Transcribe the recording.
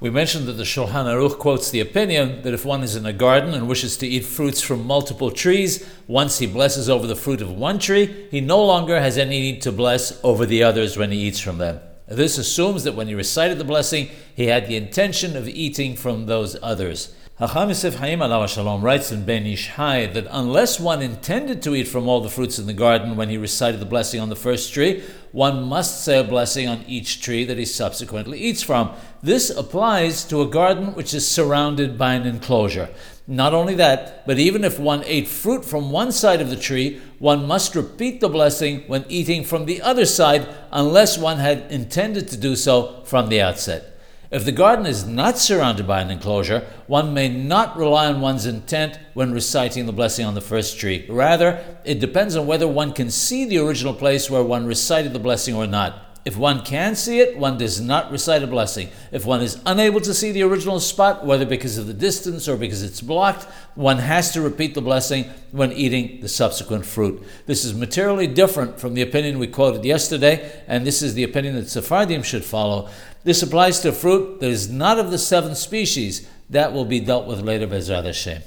We mentioned that the Shulchan Aruch quotes the opinion that if one is in a garden and wishes to eat fruits from multiple trees, once he blesses over the fruit of one tree, he no longer has any need to bless over the others when he eats from them. This assumes that when he recited the blessing, he had the intention of eating from those others. Hacham Yosef Haim Alav Shalom writes in Ben Ish Hai that unless one intended to eat from all the fruits in the garden when he recited the blessing on the first tree, one must say a blessing on each tree that he subsequently eats from. This applies to a garden which is surrounded by an enclosure. Not only that, but even if one ate fruit from one side of the tree, one must repeat the blessing when eating from the other side unless one had intended to do so from the outset. If the garden is not surrounded by an enclosure, one may not rely on one's intent when reciting the blessing on the first tree. Rather, it depends on whether one can see the original place where one recited the blessing or not. If one can see it, one does not recite a blessing. If one is unable to see the original spot, whether because of the distance or because it's blocked, one has to repeat the blessing when eating the subsequent fruit. This is materially different from the opinion we quoted yesterday, and this is the opinion that Sephardim should follow. This applies to fruit that is not of the seven species. That will be dealt with later, Bezrat Hashem.